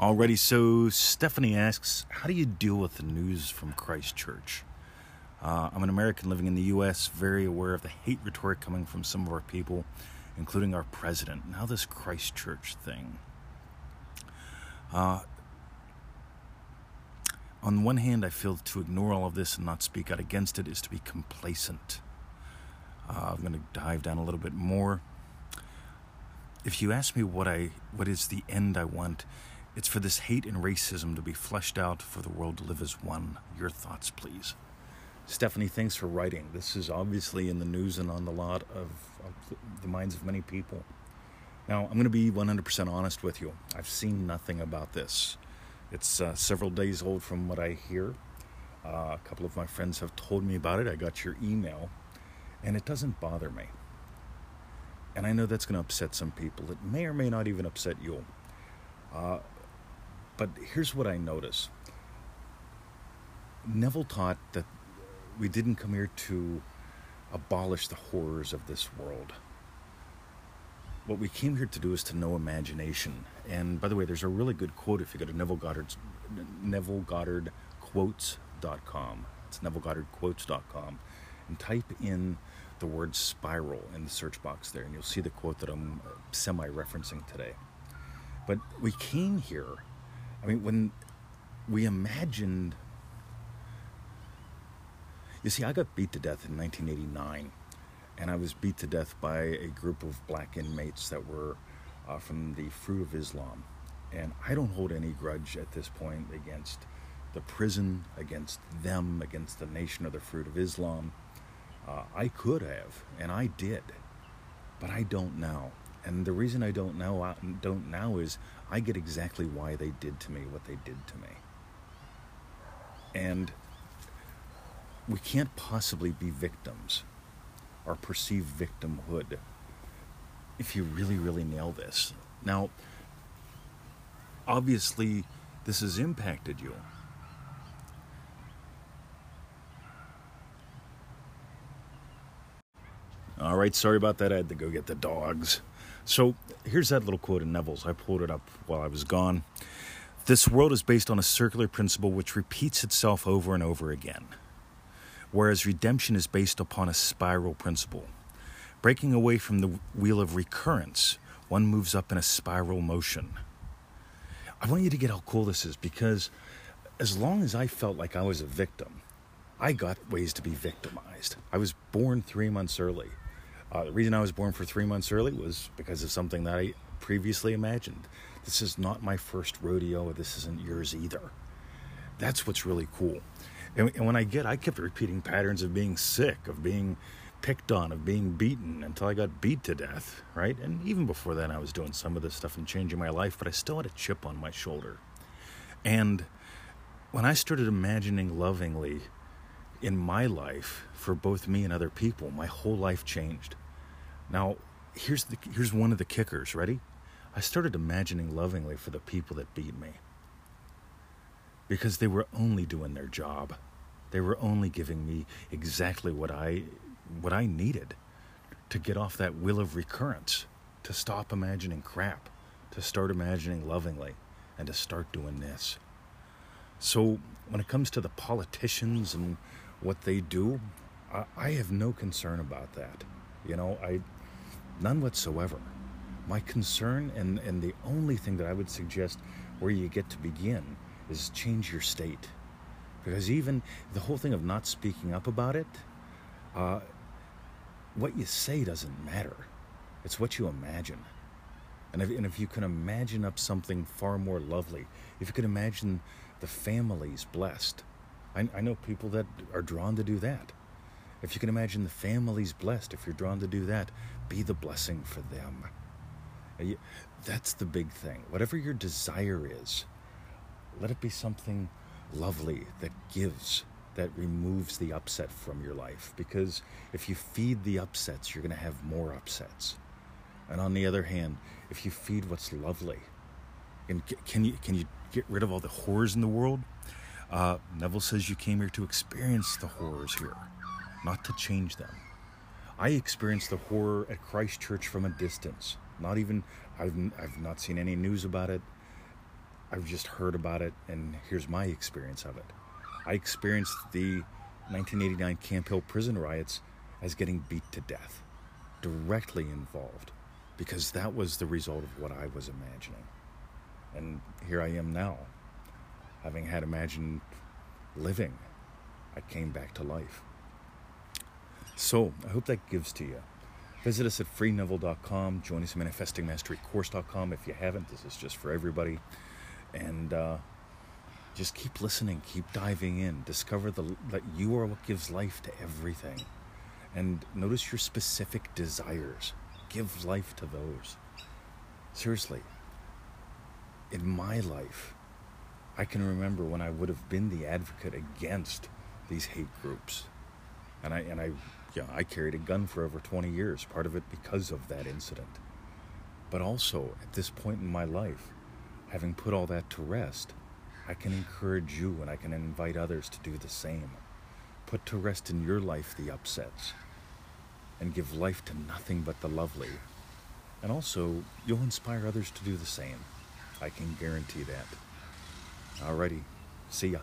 Alrighty, so Stephanie asks, How do you deal with the news from Christchurch? Uh, I'm an American living in the U.S., very aware of the hate rhetoric coming from some of our people, including our president. Now, this Christchurch thing. Uh, on one hand, I feel to ignore all of this and not speak out against it is to be complacent. Uh, I'm going to dive down a little bit more. If you ask me what I what is the end I want, it's for this hate and racism to be fleshed out for the world to live as one. Your thoughts, please. Stephanie, thanks for writing. This is obviously in the news and on the lot of, of the minds of many people. Now, I'm going to be 100% honest with you. I've seen nothing about this. It's uh, several days old from what I hear. Uh, a couple of my friends have told me about it. I got your email, and it doesn't bother me. And I know that's going to upset some people. It may or may not even upset you. Uh, but here's what I notice Neville taught that we didn't come here to abolish the horrors of this world. What we came here to do is to know imagination. And by the way, there's a really good quote if you go to Neville Goddard's Neville Goddard quotes.com. It's nevillegoddardquotes.com and type in the word spiral in the search box there and you'll see the quote that I'm uh, semi referencing today. But we came here I mean, when we imagined. You see, I got beat to death in 1989, and I was beat to death by a group of black inmates that were uh, from the Fruit of Islam. And I don't hold any grudge at this point against the prison, against them, against the nation of the Fruit of Islam. Uh, I could have, and I did, but I don't now. And the reason I don't know uh, don't now is I get exactly why they did to me what they did to me. And we can't possibly be victims or perceive victimhood if you really, really nail this. Now, obviously, this has impacted you. All right, sorry about that. I had to go get the dogs. So here's that little quote in Neville's. I pulled it up while I was gone. This world is based on a circular principle which repeats itself over and over again, whereas redemption is based upon a spiral principle. Breaking away from the wheel of recurrence, one moves up in a spiral motion. I want you to get how cool this is because as long as I felt like I was a victim, I got ways to be victimized. I was born three months early. Uh, the reason I was born for three months early was because of something that I previously imagined. This is not my first rodeo. This isn't yours either. That's what's really cool. And, and when I get, I kept repeating patterns of being sick, of being picked on, of being beaten until I got beat to death, right? And even before then, I was doing some of this stuff and changing my life, but I still had a chip on my shoulder. And when I started imagining lovingly in my life for both me and other people, my whole life changed. Now, here's the here's one of the kickers. Ready? I started imagining lovingly for the people that beat me. Because they were only doing their job. They were only giving me exactly what I what I needed to get off that wheel of recurrence, to stop imagining crap, to start imagining lovingly, and to start doing this. So, when it comes to the politicians and what they do, I, I have no concern about that. You know, I None whatsoever. My concern and, and the only thing that I would suggest where you get to begin is change your state. Because even the whole thing of not speaking up about it, uh, what you say doesn't matter. It's what you imagine. And if, and if you can imagine up something far more lovely, if you can imagine the families blessed, I, I know people that are drawn to do that. If you can imagine the families blessed, if you're drawn to do that, be the blessing for them. That's the big thing. Whatever your desire is, let it be something lovely that gives, that removes the upset from your life. Because if you feed the upsets, you're going to have more upsets. And on the other hand, if you feed what's lovely, and can you can you get rid of all the horrors in the world? Uh, Neville says you came here to experience the horrors here not to change them. I experienced the horror at Christchurch from a distance. Not even, I've, I've not seen any news about it. I've just heard about it, and here's my experience of it. I experienced the 1989 Camp Hill prison riots as getting beat to death, directly involved, because that was the result of what I was imagining. And here I am now, having had imagined living. I came back to life. So I hope that gives to you. Visit us at freeneville.com. Join us at manifestingmasterycourse.com. If you haven't, this is just for everybody. And uh, just keep listening, keep diving in. Discover the, that you are what gives life to everything. And notice your specific desires. Give life to those. Seriously, in my life, I can remember when I would have been the advocate against these hate groups. And I, and I yeah, I carried a gun for over 20 years, part of it because of that incident. But also, at this point in my life, having put all that to rest, I can encourage you and I can invite others to do the same. Put to rest in your life the upsets and give life to nothing but the lovely. And also, you'll inspire others to do the same. I can guarantee that. Alrighty, see ya.